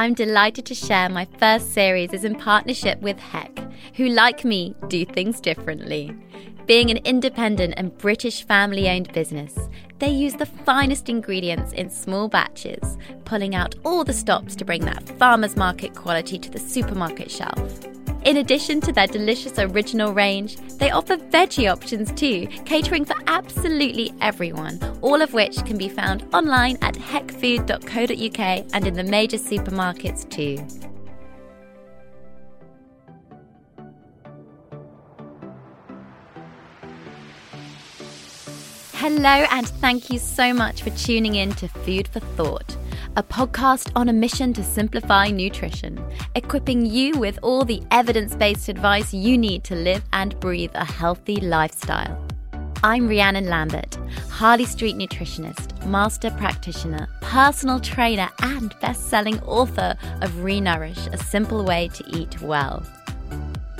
I'm delighted to share my first series is in partnership with Heck, who, like me, do things differently. Being an independent and British family owned business, they use the finest ingredients in small batches, pulling out all the stops to bring that farmer's market quality to the supermarket shelf. In addition to their delicious original range, they offer veggie options too, catering for absolutely everyone, all of which can be found online at heckfood.co.uk and in the major supermarkets too. Hello, and thank you so much for tuning in to Food for Thought, a podcast on a mission to simplify nutrition, equipping you with all the evidence based advice you need to live and breathe a healthy lifestyle. I'm Rhiannon Lambert, Harley Street nutritionist, master practitioner, personal trainer, and best selling author of Renourish A Simple Way to Eat Well.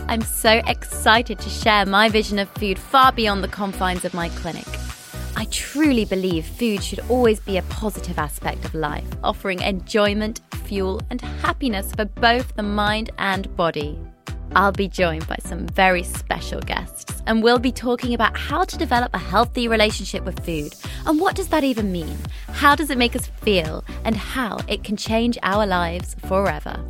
I'm so excited to share my vision of food far beyond the confines of my clinic. I truly believe food should always be a positive aspect of life, offering enjoyment, fuel, and happiness for both the mind and body. I'll be joined by some very special guests, and we'll be talking about how to develop a healthy relationship with food. And what does that even mean? How does it make us feel? And how it can change our lives forever.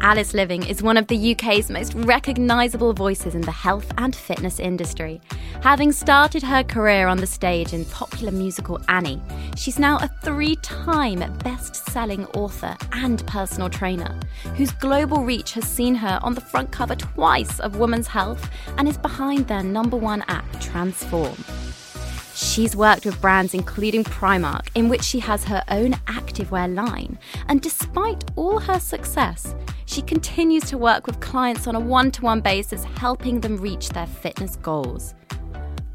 Alice Liveing is one of the UK's most recognisable voices in the health and fitness industry. Having started her career on the stage in popular musical Annie, she's now a three time best selling author and personal trainer, whose global reach has seen her on the front cover twice of Women's Health and is behind their number one app, Transform. She's worked with brands including Primark, in which she has her own activewear line. And despite all her success, she continues to work with clients on a one to one basis, helping them reach their fitness goals.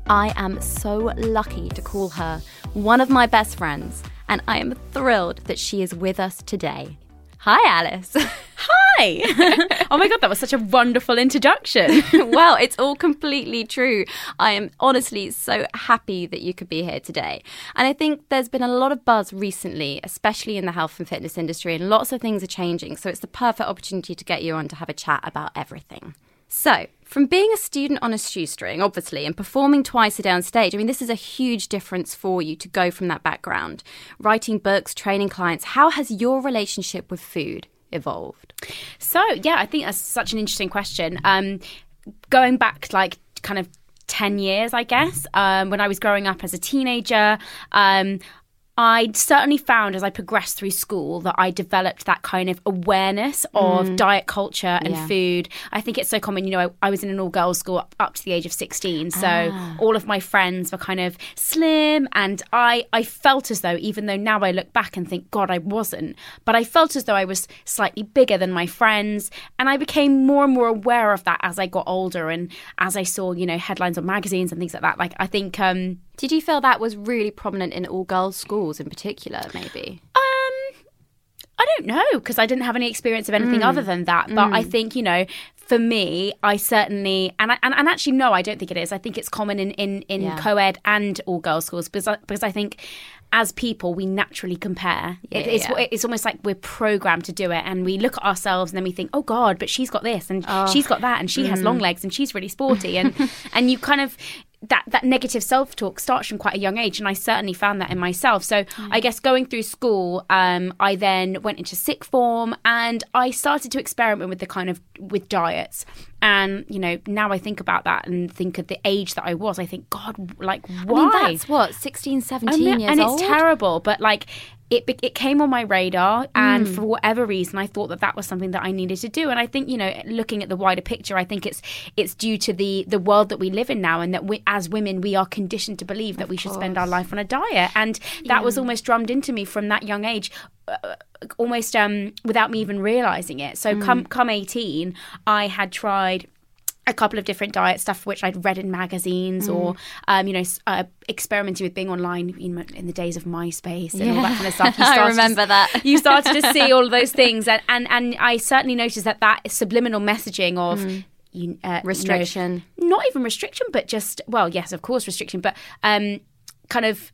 I am so lucky to call her one of my best friends, and I am thrilled that she is with us today. Hi, Alice. Hi! oh my god, that was such a wonderful introduction. well, it's all completely true. I am honestly so happy that you could be here today. And I think there's been a lot of buzz recently, especially in the health and fitness industry, and lots of things are changing. So it's the perfect opportunity to get you on to have a chat about everything. So, from being a student on a shoestring, obviously, and performing twice a day on stage, I mean, this is a huge difference for you to go from that background. Writing books, training clients, how has your relationship with food evolved? So, yeah, I think that's such an interesting question. Um, going back, like, kind of 10 years, I guess, um, when I was growing up as a teenager, um, I certainly found as I progressed through school that I developed that kind of awareness of diet culture and Yeah. food. I think it's so common. You know, I, I was in an all girls school up, up to the age of 16. So Ah. all of my friends were kind of slim. And I, I felt as though, even though now I look back and think, God, I wasn't, but I felt as though I was slightly bigger than my friends. And I became more and more aware of that as I got older and as I saw, you know, headlines on magazines and things like that. Like, I think. Um, Did you feel that was really prominent in all girls schools in particular, maybe? Um, I don't know because I didn't have any experience of anything other mm. than that. But I mm. think you know, for me, I certainly and I, and, and actually no, I don't think it is. I think it's common in in, in Yeah. co-ed and all girls schools because I, because I think. As people, we naturally compare. It- it's, yeah. it's almost like we're programmed to do it, and we look at ourselves and then we think, "Oh God, but she's got this, and oh. she's got that, and she has long mm. legs, and she's really sporty," and and you kind of that that negative self talk starts from quite a young age, and I certainly found that in myself. So I guess going through school, um, I then went into sixth form, and I started to experiment with the kind of with diets. And you know, now I think about that and think of the age that I was. I think, God, like why? I mean, that's what 16, 17 I mean, years and old. And it's terrible, but like it it came on my radar, and Mm. for whatever reason, I thought that that was something that I needed to do. And I think you know, looking at the wider picture, I think it's it's due to the the world that we live in now, and that we, as women, we are conditioned to believe that we should spend our life on a diet, and that was almost drummed into me from that young age. Uh, almost um, without me even realizing it. So Mm. come come eighteen, I had tried a couple of different diet stuff which I'd read in magazines Mm. or um, you know uh, experimenting with being online in, in the days of MySpace and all that kind of stuff. I started to- remember that. you started to see all of those things, and and, and I certainly noticed that that subliminal messaging of. You, uh, Mm. Restriction. no, not even restriction, but just well, yes, of course, restriction, but um, kind of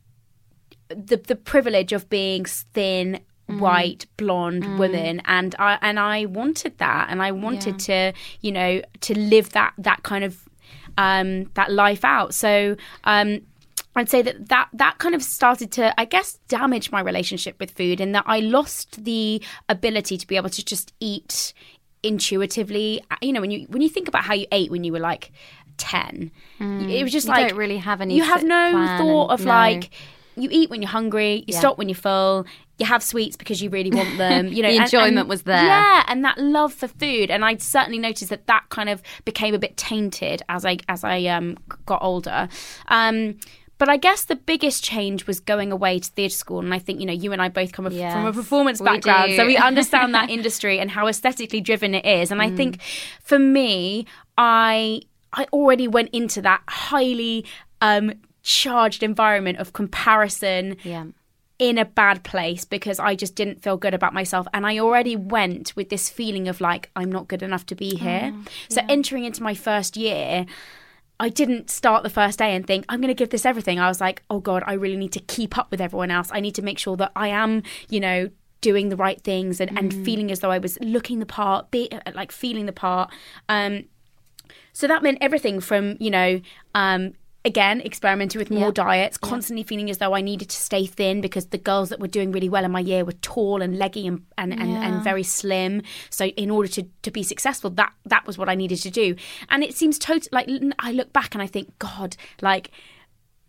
the the privilege of being thin white blonde woman and I and I wanted that and I wanted to you know to live that that kind of um that life out so um I'd say that, that that kind of started to, I guess, damage my relationship with food, in that I lost the ability to be able to just eat intuitively. You know, when you when you think about how you ate when you were like ten, it was just Mm. You like really have any You have no thought of no. like you eat when you're hungry, you Yeah. stop when you're full, you have sweets because you really want them. You know, The enjoyment and- was there. Yeah, and that love for food, and I certainly noticed that that kind of became a bit tainted as I as I um, got older. Um, but I guess the biggest change was going away to theatre school, and I think you know you and I both come from a performance background, do. so we understand that industry and how aesthetically driven it is. Mm. And I think for me, I I already went into that highly um, charged environment of comparison Yeah. in a bad place because I just didn't feel good about myself. And I already went with this feeling of like, I'm not good enough to be here. so entering into my first year, I didn't start the first day and think, I'm going to give this everything. I was like, oh God, I really need to keep up with everyone else. I need to make sure that I am, you know, doing the right things and, and feeling as though I was looking the part, be, like feeling the part. Um, so that meant everything from, you know, um, again, experimenting with more Yeah. diets, constantly feeling as though I needed to stay thin because the girls that were doing really well in my year were tall and leggy and, and, and, and very slim. So in order to, to be successful, that that was what I needed to do. And it seems total like I look back and I think, God, like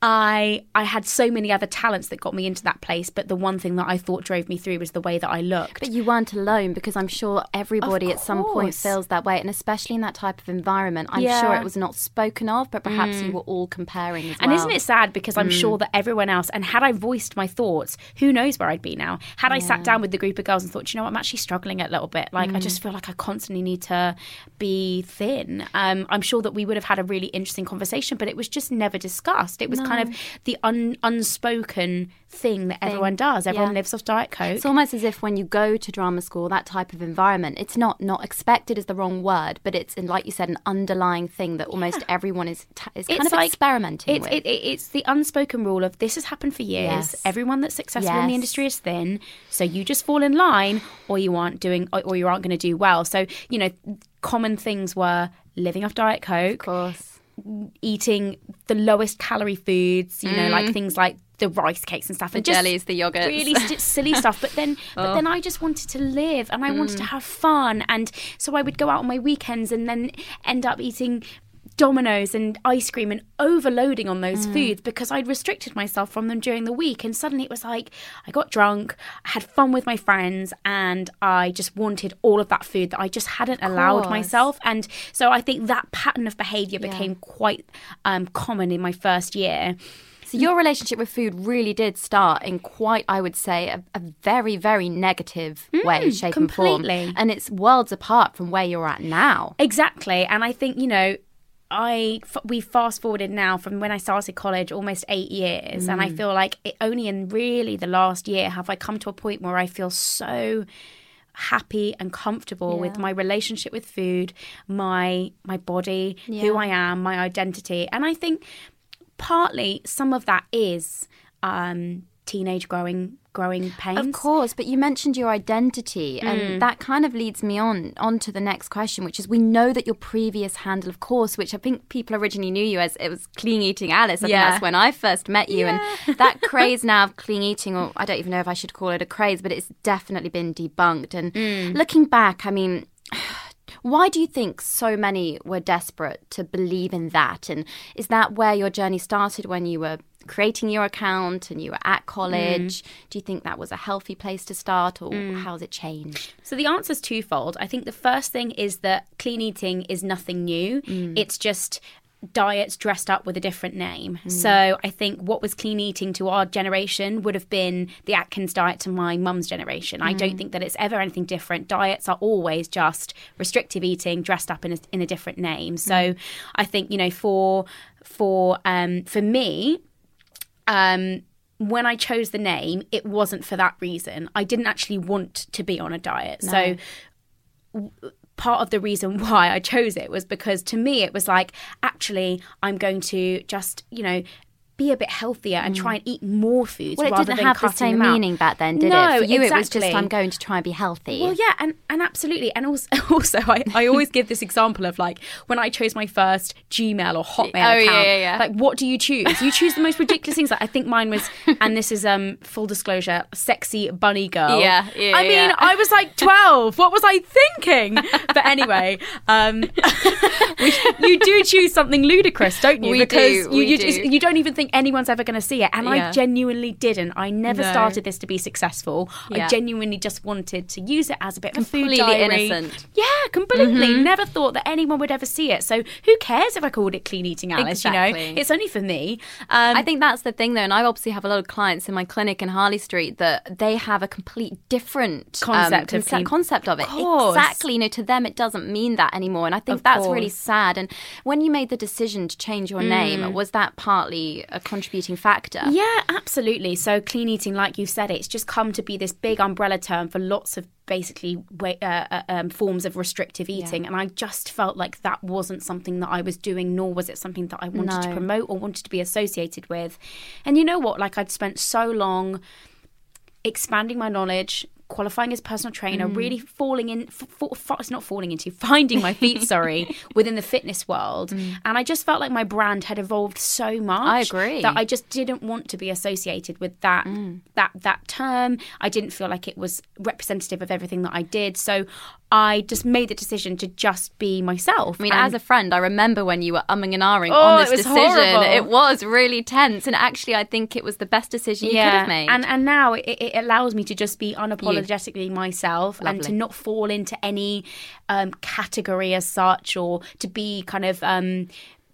I I had so many other talents that got me into that place, but the one thing that I thought drove me through was the way that I looked. But you weren't alone because I'm sure everybody at some point feels that way, and especially in that type of environment. I'm Yeah. sure it was not spoken of, but perhaps you mm. were all comparing as And isn't it sad because I'm sure mm. that everyone else, and had I voiced my thoughts, who knows where I'd be now? Had I sat down with the group of girls and thought, you know what, I'm actually struggling a little bit. Like, I mm. just feel like I constantly need to be thin. Um, I'm sure that we would have had a really interesting conversation, but it was just never discussed. It was kind of mm. the un- unspoken thing that everyone does. Everyone yeah. lives off Diet Coke. It's almost as if when you go to drama school, that type of environment, it's not not expected is the wrong word, but it's in, like you said, an underlying thing that almost everyone is t- is kind of experimenting it's, with. It, it, it's the unspoken rule of this has happened for years. Yes. Everyone that's successful in the industry is thin, so you just fall in line, or you aren't doing, or, or you aren't going to do well. So you know, common things were living off diet coke, of course. Eating the lowest calorie foods. You know, like things like the rice cakes and stuff, Mm. The and just jellies, the yogurts. really st- silly stuff. But then, but then I just wanted to live and I wanted Mm. to have fun, and so I would go out on my weekends and then end up eating. Domino's and ice cream and overloading on those Mm. foods because I'd restricted myself from them during the week. And suddenly it was like I got drunk, I had fun with my friends, and I just wanted all of that food that I just hadn't allowed myself. And so I think that pattern of behavior became quite um, common in my first year. So your relationship with food really did start in quite, I would say, a, a very, very negative way, shape, and form. And it's worlds apart from where you're at now. Exactly, and I think you know, I we fast forwarded now from when I started college, almost eight years, and I Mm. feel like it, only in really the last year have I come to a point where I feel so happy and comfortable with my relationship with food, my my body, who I am, my identity, and I think partly some of that is um, teenage growing growing pains. Of course, but you mentioned your identity, Mm. and that kind of leads me on on to the next question, which is we know that your previous handle, of course, which I think people originally knew you as it was clean eating Alice. I Yeah. think that's when I first met you, and that craze now of clean eating, or I don't even know if I should call it a craze, but it's definitely been debunked. And Mm. looking back, I mean. Why do you think so many were desperate to believe in that? And is that where your journey started when you were creating your account and you were at college? Mm. Do you think that was a healthy place to start or mm. how's it changed? So the answer is twofold. I think the first thing is that clean eating is nothing new. Mm. It's just diets dressed up with a different name. So I think what was clean eating to our generation would have been the Atkins diet to my mum's generation. I don't think that it's ever anything different. Diets are always just restrictive eating dressed up in a, in a different name. So I think you know for for um for me um, when I chose the name, it wasn't for that reason. I didn't actually want to be on a diet. So w- part of the reason why I chose it was because to me it was like actually I'm going to just, you know, be a bit healthier and try and eat more foods Well, it rather didn't than have the same meaning back then, did no, it? For you, it was just exactly. I'm going to try and be healthy. Well, yeah, and, and absolutely. And also, also I, I always give this example of like when I chose my first Gmail or Hotmail Oh, yeah, account. yeah, yeah. Like, what do you choose? You choose the most ridiculous things. Like, I think mine was, and this is um full disclosure, sexy bunny girl. Yeah, yeah, I mean, yeah. I was like 12. What was I thinking? But anyway, um, you do choose something ludicrous, don't you? We because do, you, you, do. you don't even think anyone's ever going to see it. And Yeah. I genuinely didn't. I never No. started this to be successful. I genuinely just wanted to use it as a bit of a food Completely diary. innocent. Mm-hmm. Yeah, completely. Never thought that anyone would ever see it. So who cares if I called it clean eating Alice? You know, it's only for me. Um, I think that's the thing, though, and I obviously have a lot of clients in my clinic in Harley Street that they have a complete different um, Concept of conce- concept of it. course. Exactly, you know, to them it doesn't mean that anymore, and I think Of that's really sad. And when you made the decision to change your name, was that partly a contributing factor? Yeah, absolutely. So clean eating, like you said, it's just come to be this big umbrella term for lots of basically uh, uh, um, forms of restrictive eating, and I just felt like that wasn't something that I was doing, nor was it something that I wanted to promote or wanted to be associated with. And you know what? Like I'd spent so long expanding my knowledge qualifying as personal trainer Mm. really falling in f- f- it's not falling into finding my feet sorry within the fitness world and i just felt like my brand had evolved so much Mm. I agree. that i just didn't want to be associated with that Mm. that that term i didn't feel like it was representative of everything that i did so i just made the decision to just be myself I mean, And- as a friend, I remember when you were umming and ahhing Oh, on this it decision. horrible. It was really tense, and actually, I think it was the best decision you could have made. And and now it, it allows me to just be unapologetically myself and to not fall into any um, category as such or to be kind of um,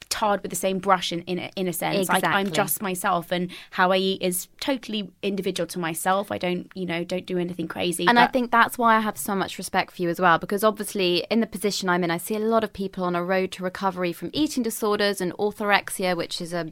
tarred with the same brush in in a, in a sense. Like I'm just myself and how I eat is totally individual to myself. I don't you know don't do anything crazy. And I think that's why I have so much respect for you as well, because obviously, in the position I'm in, I see a lot of people on a road to recovery from eating disorders and orthorexia, which is a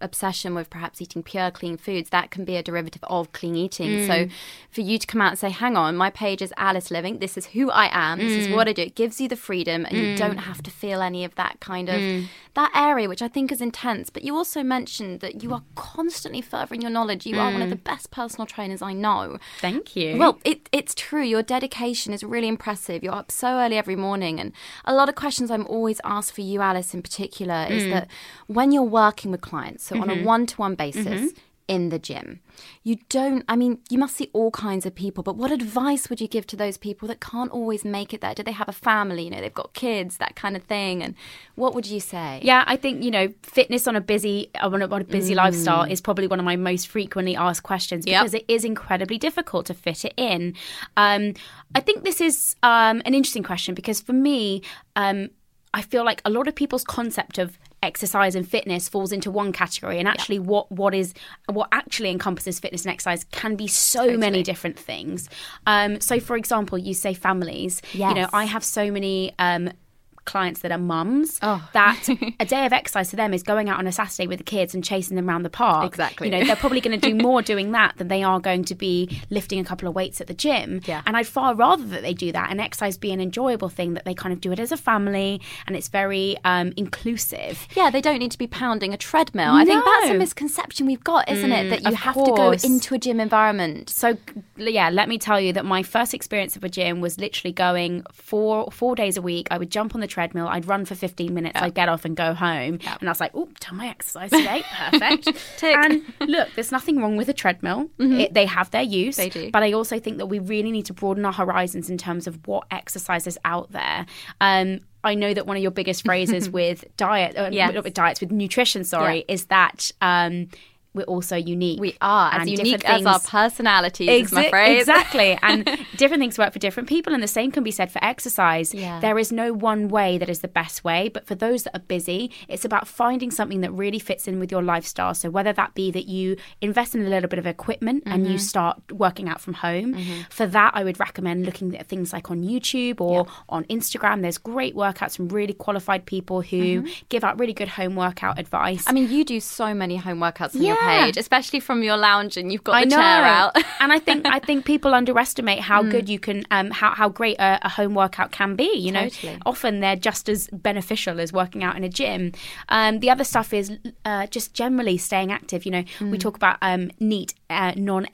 obsession with perhaps eating pure clean foods. That can be a derivative of clean eating. So mm. for you to come out and say hang on my page is alice liveing. This is who i am. This is mm. what i do. It gives you the freedom and you mm. don't have to feel any of that kind of that area which i think is intense but you also mentioned that you are constantly furthering your knowledge you are one of the mm. best personal trainers i know thank you. well, it, it's true. Your dedication is really impressive. You're up so early every morning. And a lot of questions I'm always asked for you, Alice, in particular, is mm. that when you're working with clients, so on a one to one basis, mm-hmm. In the gym. You don't, I mean, you must see all kinds of people, but what advice would you give to those people that can't always make it there? Do they have a family? You know, they've got kids, that kind of thing. And what would you say? Yeah, I think you know fitness on a busy on a, on a busy lifestyle is probably one of my most frequently asked questions Mm. Yep. because it is incredibly difficult to fit it in. Um, I think this is um, an interesting question because for me, um, I feel like a lot of people's concept of exercise and fitness falls into one category. And actually what what is what actually encompasses fitness and exercise can be so many different things. Um so for example you say families. You know i have so many um clients that are mums Oh. that a day of exercise to them is going out on a Saturday with the kids and chasing them around the park. Exactly. You know, they're probably going to do more doing that than they are going to be lifting a couple of weights at the gym. Yeah. And I'd far rather that they do that and exercise be an enjoyable thing that they kind of do it as a family and it's very um, inclusive. Yeah, they don't need to be pounding a treadmill. I think that's a misconception we've got, isn't it? That you of have to go into a gym environment. So yeah, let me tell you that my first experience of a gym was literally going four four days a week. I would jump on the treadmill, I'd run for fifteen minutes, I'd get off and go home, and I was like, "Oh, done my exercise today, perfect." And look, there's nothing wrong with a treadmill. It, they have their use, They do. But I also think that we really need to broaden our horizons in terms of what exercise is out there. Um, I know that one of your biggest phrases with diet, uh, Yes. with diets, with nutrition, sorry, is that. Um, we're also unique. We are as unique as our personalities, is my phrase. Exactly. And different things work for different people, and the same can be said for exercise. Yeah. There is no one way that is the best way, but for those that are busy, it's about finding something that really fits in with your lifestyle. So, whether that be that you invest in a little bit of equipment and Mm-hmm. you start working out from home, for that, I would recommend looking at things like on YouTube or on Instagram. There's great workouts from really qualified people who give out really good home workout advice. Mm-hmm. I mean, you do so many home workouts Yeah. Page, especially from your lounge, and you've got the I know. chair out. and I think I think people underestimate how good you can, um, how how great a, a home workout can be. You know, Totally. often they're just as beneficial as working out in a gym. Um, the other stuff is uh, just generally staying active. You know, we talk about um, NEAT, uh, non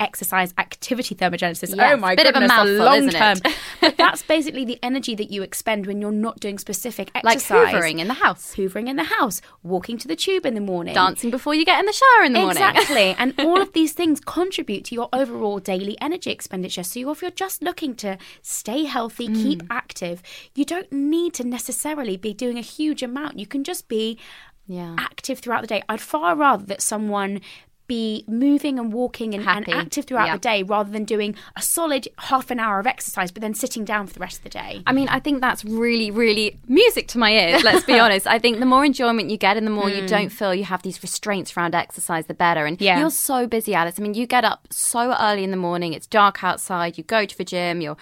exercise activity thermogenesis. Yes, oh my bit of a goodness, mouthful, long isn't term. it? but that's basically the energy that you expend when you're not doing specific like exercise. hoovering in the house, hoovering in the house, walking to the tube in the morning, dancing before you get in the shower in the morning. Exactly. and all of these things contribute to your overall daily energy expenditure. So if you're just looking to stay healthy, keep Mm. active, you don't need to necessarily be doing a huge amount. You can just be Yeah. active throughout the day. I'd far rather that someone be moving and walking and, and active throughout Yeah. the day rather than doing a solid half an hour of exercise but then sitting down for the rest of the day. I mean, I think that's really, really music to my ears, let's be honest. I think the more enjoyment you get and the more you mm. don't feel you have these restraints around exercise, the better. And Yeah. you're so busy, Alice. I mean, you get up so early in the morning, it's dark outside, you go to the gym, you're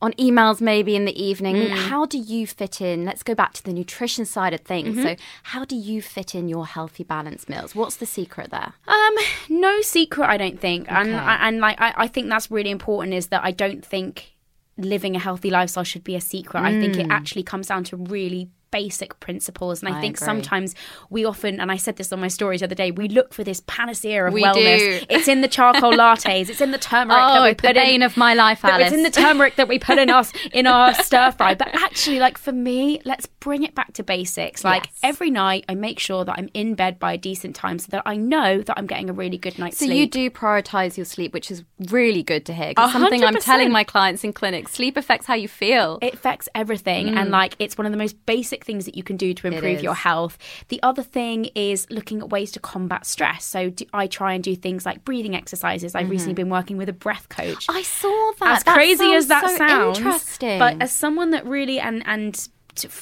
on emails maybe in the evening. Mean, hmm. how do you fit in? Let's go back to the nutrition side of things. So, mm-hmm. how do you fit in your healthy, balanced meals? What's the secret there? Um, no secret, I don't think, and Okay. and like I, I think that's really important. Is that I don't think living a healthy lifestyle should be a secret. I think it hmm. actually comes down to really basic principles, and I, Mm. I think agree. sometimes we often, and I said this on my stories the other day, we look for this panacea of We wellness. do. It's in the charcoal lattes. It's in the turmeric that Oh, we the put bane in. of my life, that It's in the turmeric that we put in us in our stir fry. But actually, like for me, let's bring it back to basics. Like Yes. every night, I make sure that I'm in bed by a decent time, so that I know that I'm getting a really good night's So sleep. you do prioritize your sleep, which is really good to hear. 'cause A something I'm telling my clients in clinics: sleep affects how you feel. it affects everything and like it's one of the most basic things that you can do to improve your health the other thing is looking at ways to combat stress so do, i try and do things like breathing exercises i've recently been working with a breath coach I saw that. as That crazy as that sounds so sounds interesting. but as someone that really and and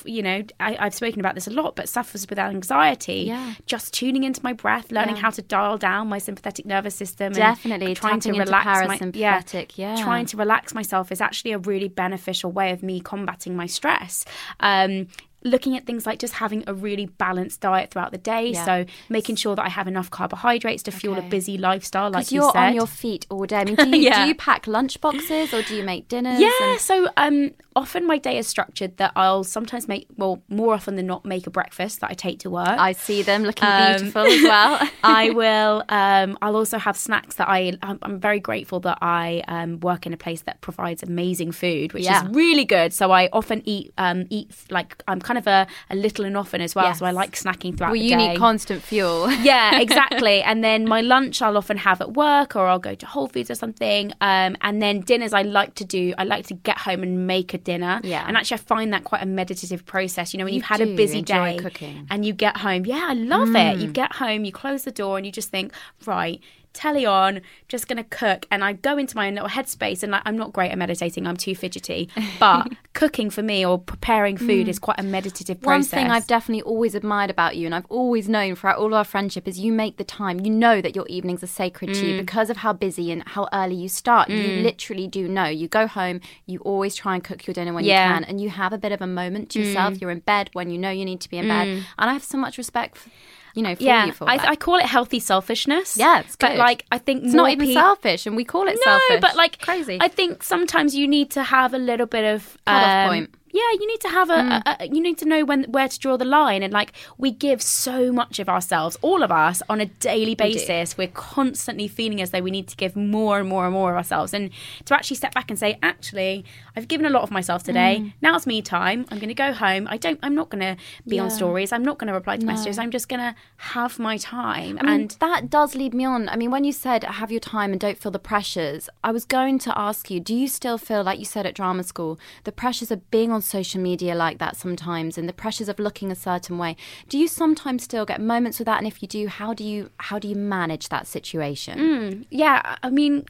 you know I, i've spoken about this a lot but suffers with anxiety Yeah. just tuning into my breath learning Yeah. how to dial down my sympathetic nervous system and Definitely, trying to relax my parasympathetic, yeah. trying to relax myself is actually a really beneficial way of me combating my stress. Um, looking at things like just having a really balanced diet throughout the day. Yeah. So making sure that I have enough carbohydrates to fuel a busy lifestyle, like because you you're said. on your feet all day. I mean, do you, Yeah. do you pack lunch boxes or do you make dinners? yeah, and- so um, often my day is structured that I'll sometimes make, well, more often than not, make a breakfast that I take to work. I see them looking Um, beautiful as well. I will. Um, I'll also have snacks that I. I'm, I'm very grateful that I um, work in a place that provides amazing food, which Yeah. is really good. So I often eat um, eat like I'm kind of a, a little and often as well. Yes. So I like snacking throughout well, the you day. need constant fuel. yeah, exactly. And then my lunch I'll often have at work, or I'll go to Whole Foods or something. Um, and then dinners I like to do. I like to get home and make a dinner. Yeah. And actually, I find that quite a meditative process. You know, when You you've had a busy day cooking. and you get home. Yeah, I love it. You get home, you close the door, and you just think, right. Telly on, just gonna cook, and I go into my own little headspace. And like, I'm not great at meditating; I'm too fidgety. But cooking for me or preparing food is quite a meditative process. One thing I've definitely always admired about you, and I've always known throughout all our friendship, is you make the time. You know that your evenings are sacred to Mm. you because of how busy and how early you start. You literally do know. You go home, you always try and cook your dinner when Yeah. Mm. you can, and you have a bit of a moment to yourself. You're in bed when you know you need to be in bed, and I have so much respect, for, you know, for yeah, you I. I call it healthy selfishness. Yeah, it's good. But like, I think it's not even peo- selfish, and we call it No, selfish. but like crazy. I think sometimes you need to have a little bit of um, point. Yeah, you need to have a, mm. a, a. You need to know when where to draw the line, and like we give so much of ourselves, all of us, on a daily basis. We're constantly feeling as though we need to give more and more and more of ourselves, and to actually step back and say, actually, I've given a lot of myself today. Mm. Now it's me time. I'm going to go home. I don't. I'm not going to be on stories. I'm not going to reply to messages. I'm just going to have my time. I mean, and that does lead me on. I mean, when you said have your time and don't feel the pressures, I was going to ask you, do you still feel, like you said at drama school, the pressures of being on social media like that sometimes and the pressures of looking a certain way? Do you sometimes still get moments with that? And if you do, how do you how do you manage that situation? yeah, I mean,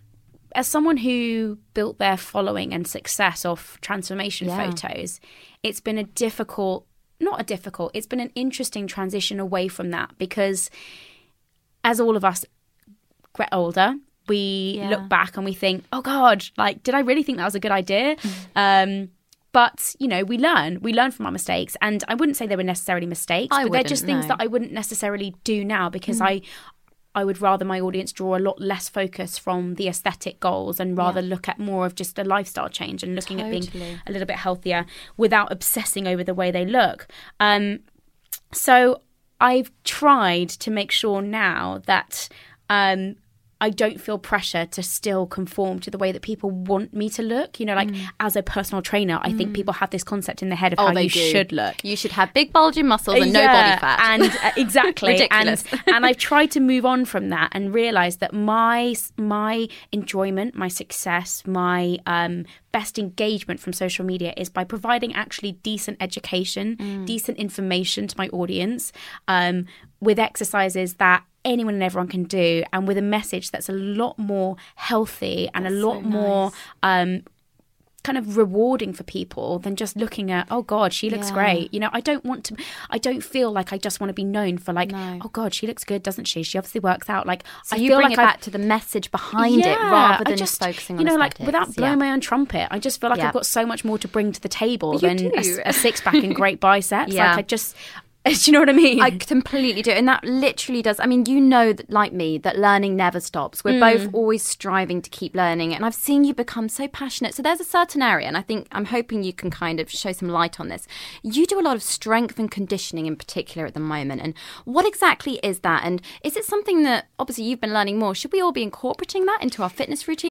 as someone who built their following and success off transformation Yeah. photos, it's been a difficult, not a difficult, it's been an interesting transition away from that because as all of us get older, we Yeah. look back and we think, oh God, like, did I really think that was a good idea? Mm. um, but you know, we learn. We learn from our mistakes, and I wouldn't say they were necessarily mistakes, I but they're just things no. Mm. that I wouldn't necessarily do now because I I would rather my audience draw a lot less focus from the aesthetic goals and rather look at more of just a lifestyle change and looking at being a little bit healthier without obsessing over the way they look. Um, so I've tried to make sure now that um, I don't feel pressure to still conform to the way that people want me to look. You know, like as a personal trainer, I think people have this concept in their head of how you should look. You should have big bulging muscles and no body fat. and uh, exactly and, and I've tried to move on from that and realize that my my enjoyment my success my um, best engagement from social media is by providing actually decent education Mm. decent information to my audience um, with exercises that anyone and everyone can do and with a message that's a lot more healthy and a lot more um, kind of rewarding for people than just looking at oh god she looks Yeah. great you know i don't want to i don't feel like i just want to be known for like No. oh god she looks good doesn't she she obviously works out like so i you feel bring like it I've- back to the message behind it Yeah, rather I than just, focusing you on know like without blowing Yeah. my own trumpet i just feel like i've got so much more to bring to the table than a, a six-pack and great biceps Yeah. like i just do you know what i mean I completely do. And that literally does. I mean, you know, that, like me, that learning never stops. We're both mm. always striving to keep learning. And I've seen you become so passionate. So there's a certain area, and I think I'm hoping you can kind of show some light on this. You do a lot of strength and conditioning in particular at the moment. And what exactly is that? And is it something that obviously you've been learning more? Should we all be incorporating that into our fitness routine?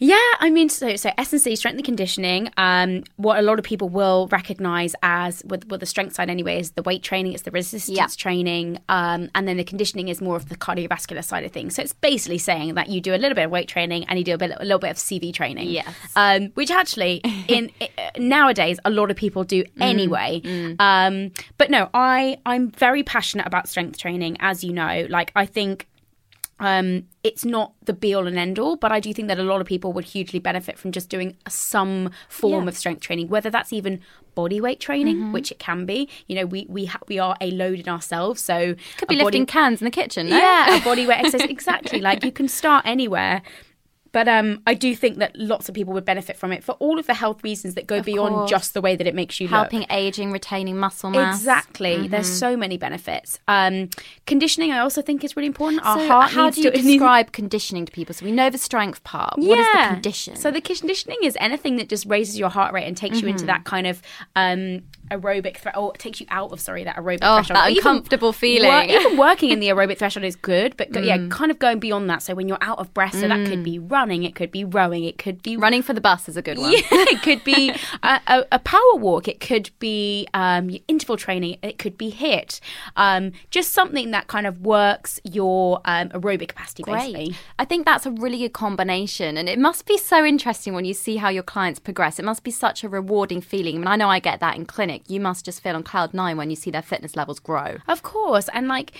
Yeah, I mean, so so S&C, strength and conditioning. Um, what a lot of people will recognise as with with the strength side anyway is the weight training, it's the resistance Yeah. training, um, and then the conditioning is more of the cardiovascular side of things. So it's basically saying that you do a little bit of weight training and you do a bit a little bit of CV training. Yes. um, which actually in nowadays a lot of people do Mm, anyway. Um, but no, I I'm very passionate about strength training, as you know. Like I think um, it's not the be all and end all, but I do think that a lot of people would hugely benefit from just doing some form of strength training, whether that's even body weight training, Mm-hmm. which it can be. You know, we we ha- we are a load in ourselves, so Could be body- lifting cans in the kitchen. No? yeah, a body weight exercise. Exactly. Like you can start anywhere. But um, I do think that lots of people would benefit from it for all of the health reasons that go beyond course. just the way that it makes you Helping look. aging, retaining muscle mass. Exactly. There's so many benefits. Um, conditioning, I also think, is really important. Our So heart how do you to describe conditioning to people? So we know the strength part. What is the Yeah. condition? So the conditioning is anything that just raises your heart rate and takes you into Mm-hmm. that kind of um, aerobic threat, or takes you out of sorry that aerobic Oh, threshold. that Even uncomfortable feeling. wor- even working in the aerobic threshold is good, but go- yeah, Mm. kind of going beyond that. So when you're out of breath, so that could be running, it could be rowing, it could be Running for the bus is a good one. yeah, it could be a, a, a power walk. It could be um, interval training. It could be HIIT. Um, just something that kind of works your um, aerobic capacity, basically. Great. I think that's a really good combination. And it must be so interesting when you see how your clients progress. It must be such a rewarding feeling. I mean, I know I get that in clinic. You must just feel on cloud nine when you see their fitness levels grow. Of course. And like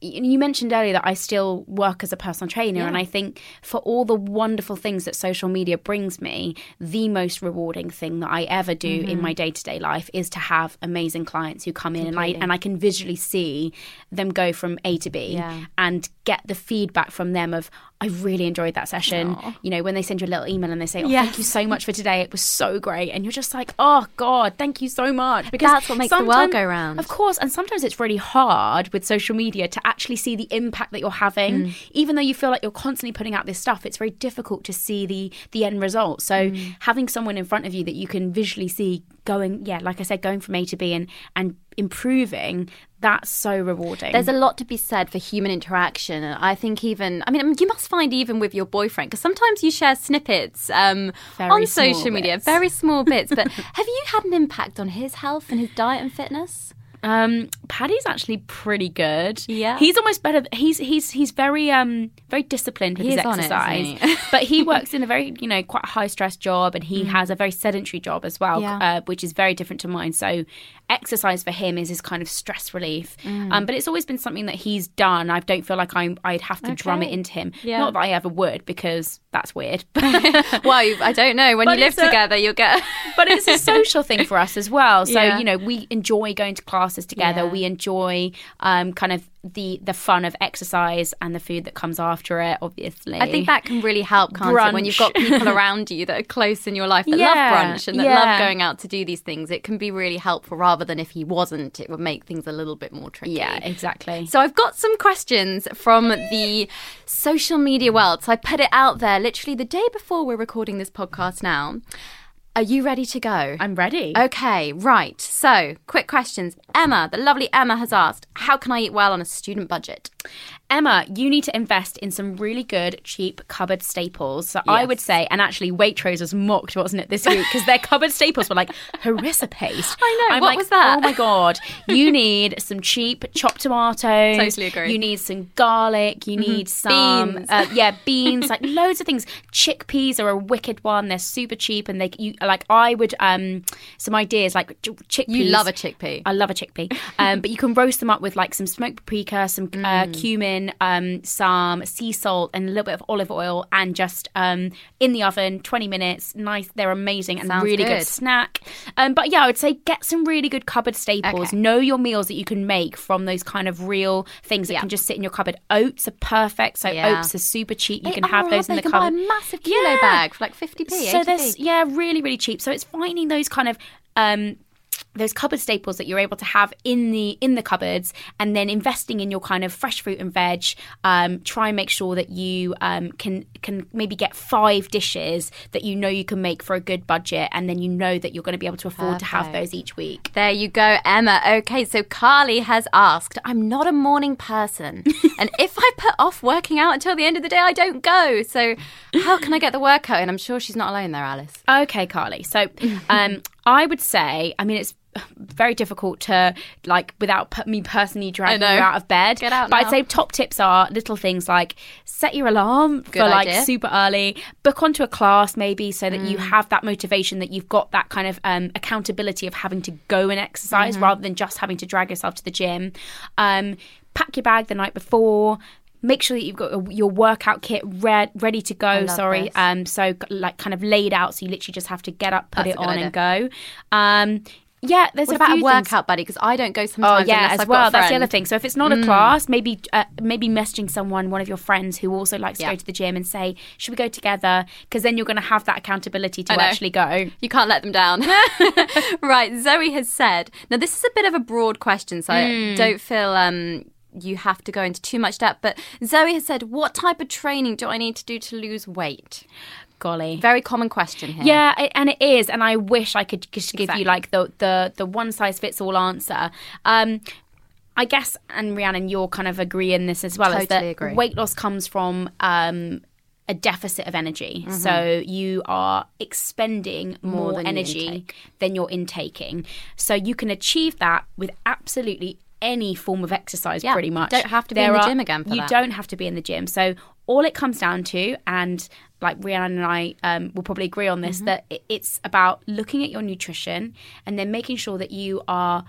you mentioned earlier that I still work as a personal trainer, and I think for all the wonderful things that social media brings me, the most rewarding thing that I ever do Mm-hmm. in my day to day life is to have amazing clients who come in and I and I can visually see them go from A to B Yeah. and get the feedback from them of I really enjoyed that session. You know, when they send you a little email and they say, "Oh, thank you so much for today. It was so great," and you're just like, "Oh God, thank you so much." Because That's what makes the world go round. Of course, and sometimes it's really hard with social media to actually see the impact that you're having. Mm. Even though you feel like you're constantly putting out this stuff, it's very difficult to see the the end result. So Mm. having someone in front of you that you can visually see going, yeah, like I said, going from A to B and and improving, that's so rewarding. There's a lot to be said for human interaction. And I think even, I mean, you must find even with your boyfriend, because sometimes you share snippets um, on social media, bits. very small bits. But have you had an impact on his health and his diet and fitness? Um, Paddy's actually pretty good. Yeah. he's almost better. He's he's he's very um very disciplined with He his is on it, isn't exercise, he? but he works in a very you know quite high stress job, and he has a very sedentary job as well, Mm. Yeah. uh, which is very different to mine. So exercise for him is his kind of stress relief. Mm. Um, but it's always been something that he's done. I don't feel like I'm I'd have to drum it into him. Yeah. Not that I ever would because that's weird. well, I don't know. When But you live a- together, you'll get. but it's a social thing for us as well. So Yeah. you know, we enjoy going to classes together. Yeah. We enjoy um, kind of the the fun of exercise and the food that comes after it. Obviously, I think that can really help, can't it? When you've got people around you that are close in your life that Yeah, love brunch and that yeah. love going out to do these things, it can be really helpful rather than if he wasn't, it would make things a little bit more tricky. Yeah, exactly. So I've got some questions from the social media world. So I put it out there literally the day before we're recording this podcast now. Are you ready to go? I'm ready. Okay, right. So, quick questions. Emma, the lovely Emma has asked, how can I eat well on a student budget? Emma, you need to invest in some really good, cheap cupboard staples. So I would say, and actually, Waitrose was mocked, wasn't it, this week? Because their cupboard staples were like harissa paste. I know, I'm what like, was that? Oh my god! You need some cheap chopped tomatoes. Totally agree. Mm-hmm. You need some garlic. You need some, Beans. Uh, yeah, beans. like loads of things. Chickpeas are a wicked one. They're super cheap, and they you like. I would um some ideas like ch- chickpeas. You love a chickpea. I love a chickpea. Um, but you can roast them up with like some smoked paprika, some uh, Mm. cumin, um, some sea salt, and a little bit of olive oil, and just um, in the oven, 20 minutes. Nice. They're amazing and Sounds really good. good. snack. Um, but yeah, I would say get some really good cupboard staples. Okay. Know your meals that you can make from those kind of real things that Yeah. can just sit in your cupboard. Oats are perfect. So Yeah. oats are super cheap. You They can have are, those in the can buy cupboard. a massive kilo Yeah. bag for like 50p. So 80p. there's yeah, really really cheap. So it's finding those kind of um those cupboard staples that you're able to have in the in the cupboards and then investing in your kind of fresh fruit and veg um, try and make sure that you um, can can maybe get five dishes that you know you can make for a good budget and then you know that you're going to be able to afford to have those each week There you go, Emma. Okay, so Carly has asked, I'm not a morning person. and if I put off working out until the end of the day, I don't go. So how can I get the workout in? I'm sure she's not alone there, Alice. Okay, Carly. So, um, I would say, I mean, it's very difficult to like without me personally dragging you out of bed. Get out But now. I'd say top tips are little things like set your alarm for like idea. super early, book onto a class maybe so that Mm. you have that motivation that you've got that kind of um, accountability of having to go and exercise Mm-hmm. rather than just having to drag yourself to the gym. Um, pack your bag the night before. Make sure that you've got a- your workout kit re- ready to go. Sorry, this. um, so like kind of laid out, so you literally just have to get up, put That's it on, and go. Um, yeah, there's What a about a few things- workout buddy? Because I don't go sometimes. Oh yeah, as I've well. That's the other thing. So if it's not a class, maybe uh, maybe messaging someone, one of your friends who also likes to go to the gym, and say, "Should we go together?" Because then you're going to have that accountability to actually go. You can't let them down. right. Zoe has said, now this is a bit of a broad question, so. I don't feel um, you have to go into too much depth. But Zoe has said, what type of training do I need to do to lose weight? Golly. Very common question here. Yeah, and it is, and I wish I could just give Exactly. you like the the the one size fits all answer. Um, I guess, and Rhiannon, you'll kind of agree in this as well. is Totally that agree. weight loss comes from um, a deficit of energy, Mm-hmm. so you are expending more, than energy intake. than you're intaking. So you can achieve that with absolutely any form of exercise, Yeah, pretty much. don't have to be in the gym again you that. don't have to be in the gym. So all it comes down to, and like Rhiannon and I um, will probably agree on Mm-hmm. this, that it's about looking at your nutrition and then making sure that you are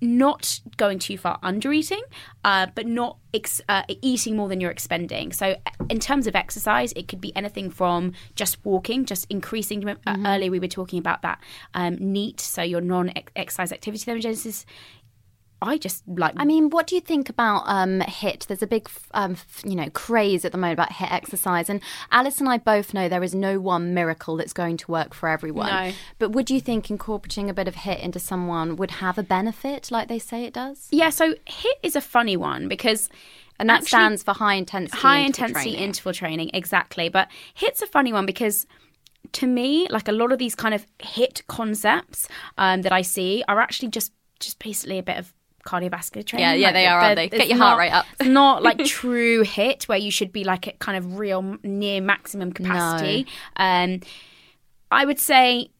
not going too far under eating, uh, but not ex- uh, eating more than you're expending. So, in terms of exercise, it could be anything from just walking, just increasing. Uh, Mm-hmm. Earlier, we were talking about that um, NEAT, so your non exercise activity thermogenesis. I just like. I mean, what do you think about um, HIIT? There's a big, um, f- you know, craze at the moment about HIIT exercise, and Alice and I both know there is no one miracle that's going to work for everyone. No. But would you think incorporating a bit of HIIT into someone would have a benefit, like they say it does? yeah, so HIIT is a funny one because. And that actually- stands for high intensity, high interval intensity training. interval training exactly but HIIT's a funny one because to me like a lot of these kind of HIIT concepts um, that i see are actually just just basically a bit of cardiovascular training Yeah, yeah, Like, they are, aren't they? Get your heart not- rate up. it's not like true HIIT where you should be like at kind of real near maximum capacity um i would say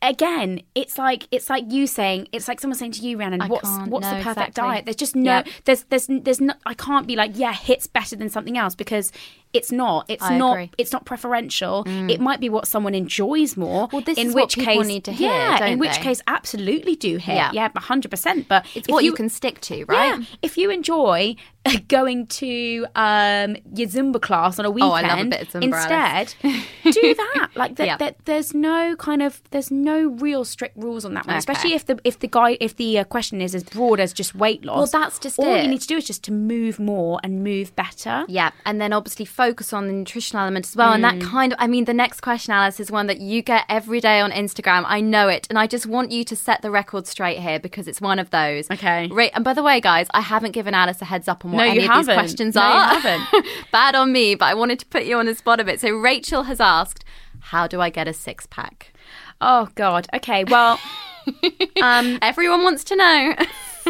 again it's like it's like you saying it's like someone saying to you Rhiannon I what's what's the perfect exactly. diet there's just no Yeah. there's there's there's no I can't be like yeah HIIT's better than something else because it's not it's I not agree. Mm. it's not preferential it might be what someone enjoys more Well, this in is what which people case need to hear, yeah in which they? case absolutely do HIIT Yeah. yeah, 100% but It's what you, can stick to, right? yeah, if you enjoy going to um, your Zumba class on a weekend, Oh, I love a bit of Zumba, instead do that. Like that, Yeah. that, there's no kind of there's no real strict rules on that one. Okay. Especially if the if the guy if the uh, question is as broad as just weight loss. Well, that's just all it. you need to do is just to move more and move better. Yeah, and then obviously focus on the nutritional element as well. And Mm. that kind of, I mean, the next question, Alice, is one that you get every day on Instagram. I know it. And I just want you to set the record straight here because it's one of those. Okay. Right. And by the way, guys, I haven't given Alice a heads up on what No, any you of these haven't. questions No, you are. haven't. Bad on me, but I wanted to put you on the spot a bit. So Rachel has asked, How do I get a six pack? Oh God. Okay. Well. um, Everyone wants to know.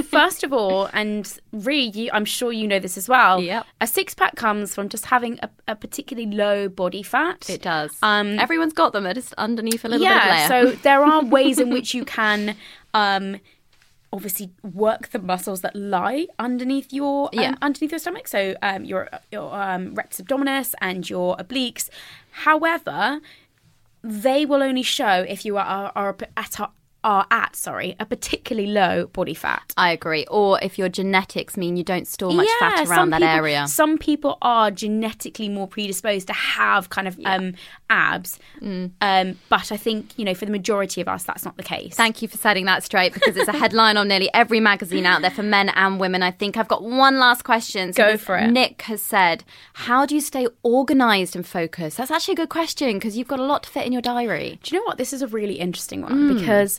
First of all, and Ree, you, I'm sure you know this as well. Yep. A six pack comes from just having a, a particularly low body fat. it does. Um, Everyone's got them. They're just underneath a little yeah. bit of layer. So there are ways in which you can, um, obviously work the muscles that lie underneath your um, Yeah. underneath your stomach. So um, your your um, rectus abdominis and your obliques. However, they will only show if you are are at a, are at sorry a particularly low body fat. I agree. Or if your genetics mean you don't store much fat around that people- area. Some people are genetically more predisposed to have kind of um, abs, Mm. um, but I think you know for the majority of us that's not the case. Thank you for setting that straight because it's a headline on nearly every magazine out there for men and women. I think I've got one last question. Go for it. Nick has said, How do you stay organized and focused? That's actually a good question because you've got a lot to fit in your diary. Do you know what? This is a really interesting Mm. one because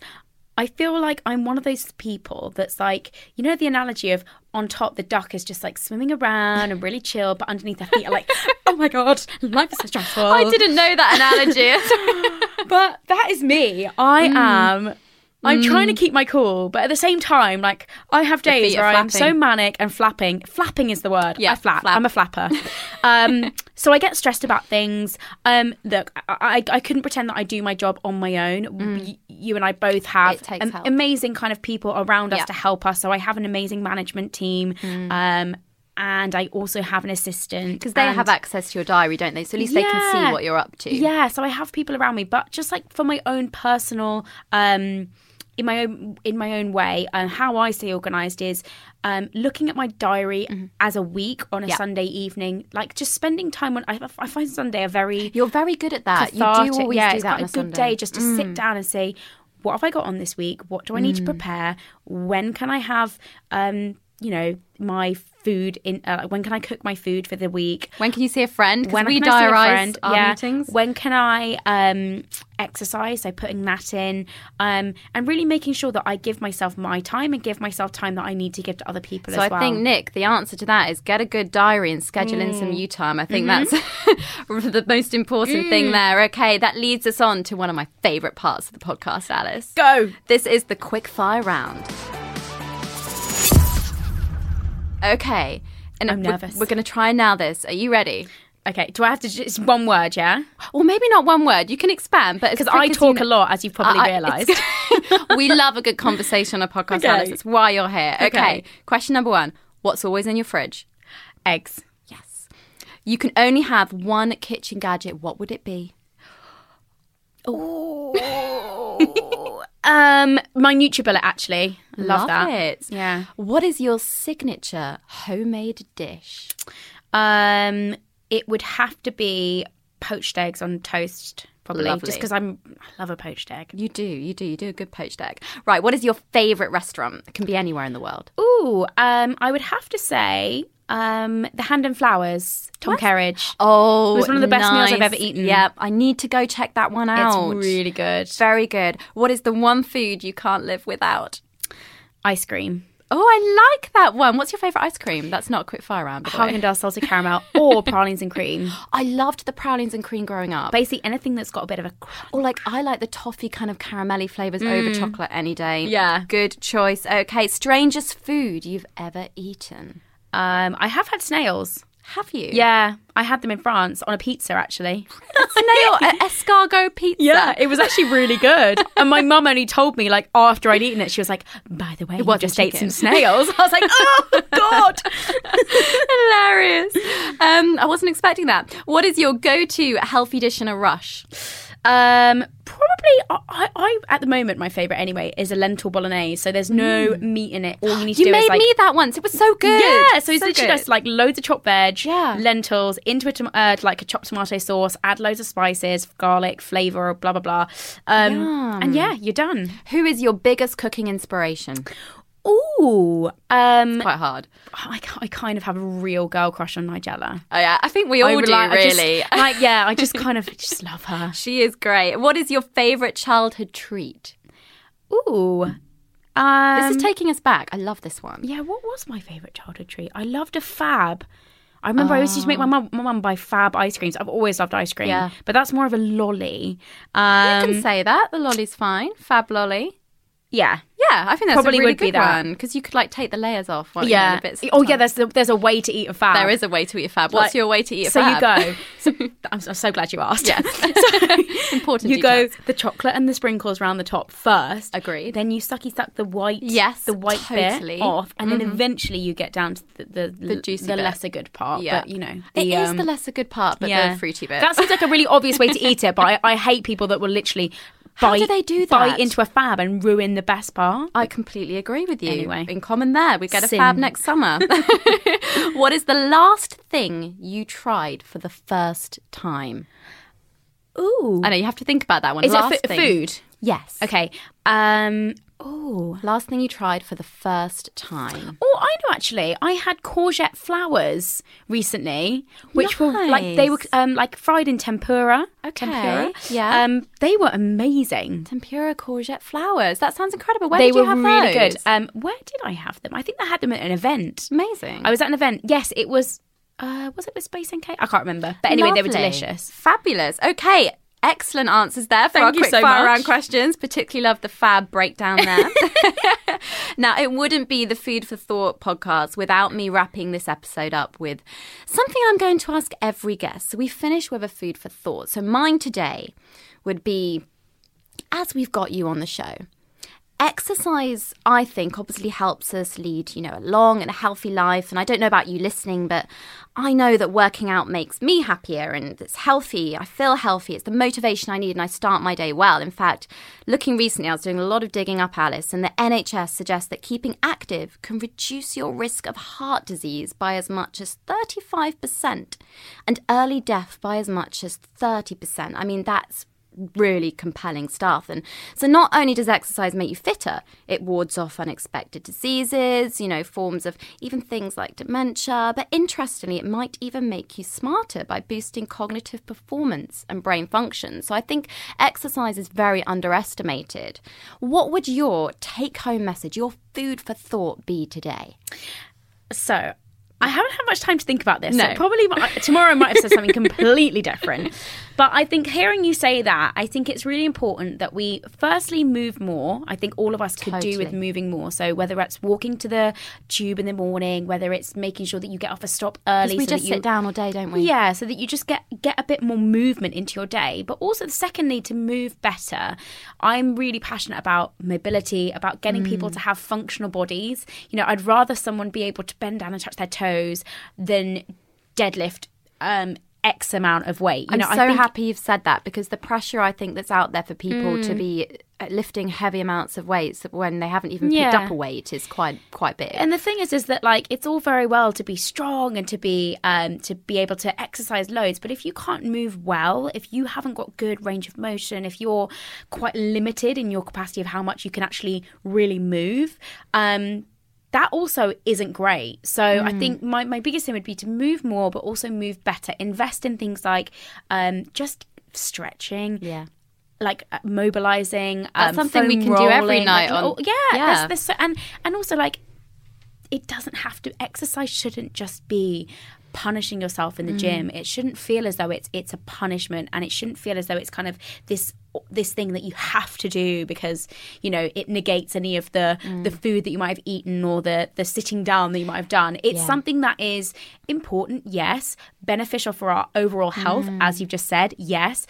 I feel like I'm one of those people that's like, you know, the analogy of on top, the duck is just like swimming around and really chill, but underneath their feet are like, oh my God, life is so stressful. I didn't know that analogy. but that is me. I mm. am. I'm trying to keep my cool, but at the same time, like I have days where I'm so manic and flapping. Flapping is the word. Yeah, I flap. flap. I'm a flapper. um, so I get stressed about things. Um, look, I, I, I couldn't pretend that I do my job on my own. Y- you and I both have Mm. Am- amazing kind of people around us Yeah. to help us. So I have an amazing management team. Um, and I also have an assistant Because they have access to your diary, don't they? So at least they can see what you're up to. Yeah, so I have people around me, but just like for my own personal, um, in my own in my own way, um, how I stay organized is um, looking at my diary as a week on a. Sunday evening, like just spending time on. I, I find Sunday a very You're very good at that. You do always yeah, do it's that quite a a good Sunday. Mm. day just to sit down and say, what have I got on this week? What do I need to prepare? When can I have, um, you know, my food in? Uh, when can I cook my food for the week? When can you see a friend? Because when we diarise our yeah. meetings. When can I um, exercise? So putting that in, um, and really making sure that I give myself my time and give myself time that I need to give to other people So I well. think Nick, the answer to that is get a good diary and schedule in Mm. some you time. I think Mm-hmm. that's the most important Mm. thing there. Okay, that leads us on to one of my favourite parts of the podcast, Alice. Go. This is the quick fire round. Okay, and I'm we're- nervous. We're, going to try and nail this. Are you ready? Okay, do I have to just one word? Yeah, Well, maybe not one word. You can expand, but because I talk a lot, as you've probably I- realised. we love a good conversation on a podcast, Okay. Alice. It's why you're here. Okay. Okay. Question number one What's always in your fridge? Eggs. Yes. You can only have one kitchen gadget. What would it be? Um, my NutriBullet actually. I love, that. it. Yeah. What is your signature homemade dish? Um, it would have to be poached eggs on toast, probably, Lovely. just because I'm I love a poached egg. You do, you do, you do a good poached egg. Right. What is your favorite restaurant? It can be anywhere in the world. Ooh, um, I would have to say um, the Hand and Flowers, Tom Kerridge. Oh, It was one of the best meals I've ever eaten. Yep, I need to go check that one out. It's really good. very good. What is the one food you can't live without? Ice cream. Oh, I like that one. What's your favorite ice cream? That's not a quick fire round. way. Haagen-Dazs salted caramel or pralines and cream. I loved the pralines and cream growing up. Basically anything that's got a bit of a. Or like I like the toffee kind of caramelly flavors over chocolate any day. Mm. Yeah. Good choice. Okay, strangest food you've ever eaten. Um, I have had snails. Have you? Yeah, I had them in France on a pizza actually. Snail uh, escargot pizza. Yeah, it was actually really good. and my mum only told me like after I'd eaten it, she was like, "By the way, you wasn't just ate some snails." I was like, "Oh God!" hilarious. Um, I wasn't expecting that. What is your go-to healthy dish in a rush? Um, probably I, I, at the moment my favorite anyway is a lentil bolognese. So there's no meat in it. All you need to Mm. You do made is like me that once. It was so good. Yeah, so it's literally good. just like loads of chopped veg, Yeah. lentils into a tom- uh, like a chopped tomato sauce. Add loads of spices, garlic, flavor, blah blah blah, um, and yeah, you're done. Who is your biggest cooking inspiration? Ooh, um, Quite hard. I, I kind of have a real girl crush on Nigella. Oh yeah, I think we all I do. like- I just- really. like yeah, I just kind of just love her. she is great. What is your favorite childhood treat? Ooh, um, This is taking us back. I love this one. Yeah, what was my favourite childhood treat? I loved a fab. I remember I always used to make my mum, my mum buy fab ice creams. I've always loved ice cream, Yeah. but that's more of a lolly. You Um, can say that. The lolly's fine. Fab lolly. Yeah, Yeah, I think that's Probably a really would be good that. one because you could like take the layers off. while yeah. You bits oh yeah, there's the, there's a way to eat a fab. there is a way to eat a fab. What's Like, your way to eat a so fab? you go. So, I'm, I'm so glad you asked. Yes. so Important You go the chocolate and the sprinkles around the top first. Agreed. Then you sucky suck the white. Yes, the white totally. bit off, and then Mhm. eventually you get down to the the, The juicy the bit. lesser good part. Yeah. but you know It the, is um, the lesser good part, but the fruity bit. That seems like a really obvious way to eat it, but I, I hate people that will literally How bite, do they do bite that? into a fab and ruin the best part. I completely agree with you. Anyway. in common there, we get a Sin. fab next summer. what is the last thing you tried for the first time? Ooh, I know you have to think about that one. is last it f- food? Yes. Okay. Um, Oh, last thing you tried for the first time. Oh, I know actually. I had courgette flowers recently, which were like they were um like fried in tempura. Okay, Tempura. yeah. Um, they were amazing. Tempura courgette flowers. That sounds incredible. Where they did you were have really those? good. Um, where did I have them? I think I had them at an event. Amazing. I was at an event. Yes, it was. Uh, was it with Space NK? I can't remember. But anyway, they were delicious. Fabulous. Okay. Excellent answers there for Thank our you quick so fire much. round questions. Particularly love the fab breakdown there. now, it wouldn't be the Food for Thought podcast without me wrapping this episode up with something I'm going to ask every guest. So we finish with a food for thought. So mine today would be as we've got you on the show. Exercise, I think, obviously helps us lead, you know, a long and a healthy life. And I don't know about you listening, but I know that working out makes me happier and it's healthy. I feel healthy. It's the motivation I need and I start my day well. In fact, looking recently, I was doing a lot of digging up, Alice, and the NHS suggests that keeping active can reduce your risk of heart disease by as much as 35% and early death by as much as 30%. I mean, that's really compelling stuff. And so not only does exercise make you fitter, it wards off unexpected diseases, you know, forms of even things like dementia, but interestingly, it might even make you smarter by boosting cognitive performance and brain function. So I think exercise is very underestimated. What would your take home message, your food for thought be today? So I haven't had much time to think about this. No. So probably tomorrow I might have said something completely different. But I think hearing you say that, I think it's really important that we firstly move more. I think all of us could do with moving more. So whether it's walking to the tube in the morning, whether it's making sure that you get off a stop early, we so just you, sit down all day, don't we? Yeah, so that you just get get a bit more movement into your day. But also, secondly, to move better, I'm really passionate about mobility, about getting Mm. people to have functional bodies. You know, I'd rather someone be able to bend down and touch their toes than deadlift um, X amount of weight. You I'm know, so think, happy you've said that because the pressure I think that's out there for people Mm. to be uh, lifting heavy amounts of weights when they haven't even picked Yeah. up a weight is quite quite big. And the thing is, is that like it's all very well to be strong and to be um, to be able to exercise loads, but if you can't move well, if you haven't got good range of motion, if you're quite limited in your capacity of how much you can actually really move, um, that also isn't great. So I Mm. think my, my biggest thing would be to move more, but also move better. Invest in things like um, just stretching, yeah. like uh, mobilizing. That's um, something we can do every night like, on- oh, yeah, Yeah. There's, there's so, and and also like it doesn't have to exercise shouldn't just be punishing yourself in the Mm. gym it shouldn't feel as though it's it's a punishment and it shouldn't feel as though it's kind of this this thing that you have to do because you know it negates any of the Mm. the food that you might have eaten or the the sitting down that you might have done it's Yeah. something that is important yes beneficial for our overall health Mm. as you've just said yes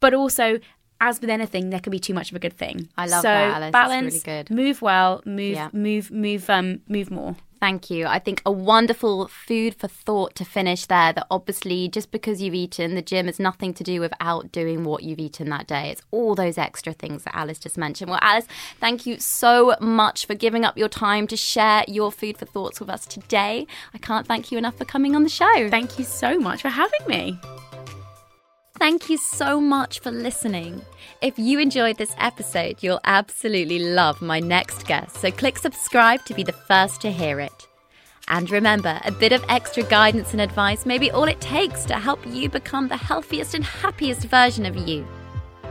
but also as with anything there can be too much of a good thing I love so that, Alice. Balance really good. move well move Yeah. move move um move more Thank you. I think a wonderful food for thought to finish there that obviously just because you've eaten, the gym has nothing to do with outdoing what you've eaten that day. It's all those extra things that Alice just mentioned. Well, Alice, thank you so much for giving up your time to share your food for thoughts with us today. I can't thank you enough for coming on the show. thank you so much for having me Thank you so much for listening. If you enjoyed this episode, you'll absolutely love my next guest, so click subscribe to be the first to hear it. And remember, a bit of extra guidance and advice may be all it takes to help you become the healthiest and happiest version of you.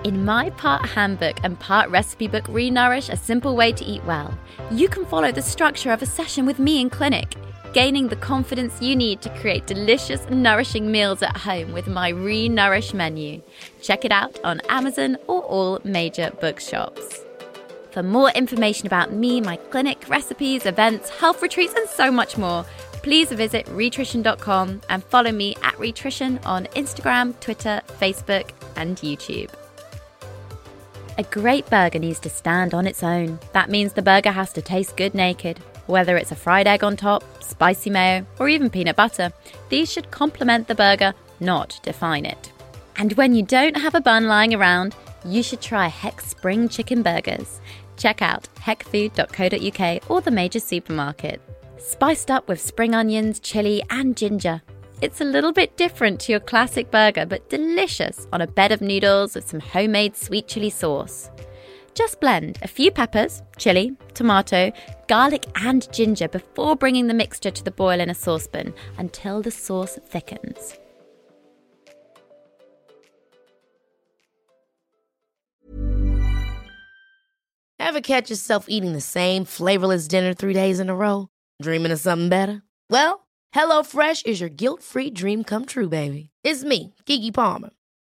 In my part handbook and part recipe book, Renourish A Simple Way to Eat Well, you can follow the structure of a session with me in clinic, gaining the confidence you need to create delicious, nourishing meals at home with my Renourish menu. Check it out on Amazon or all major bookshops. For more information about me, my clinic, recipes, events, health retreats, and so much more, please visit Rhitrition.com and follow me at Rhitrition on Instagram, Twitter, Facebook, and YouTube. A great burger needs to stand on its own. That means the burger has to taste good naked. Whether it's a fried egg on top, spicy mayo, or even peanut butter, these should complement the burger, not define it. And when you don't have a bun lying around, you should try Heck Spring Chicken Burgers. Check out heckfood.co.uk or the major supermarket. Spiced up with spring onions, chili, and ginger. It's a little bit different to your classic burger, but delicious on a bed of noodles with some homemade sweet chili sauce. Just blend a few peppers, chili, tomato, garlic, and ginger before bringing the mixture to the boil in a saucepan until the sauce thickens. Ever catch yourself eating the same flavorless dinner three days in a row? Dreaming of something better? Well, HelloFresh is your guilt free dream come true, baby. It's me, Keke Palmer.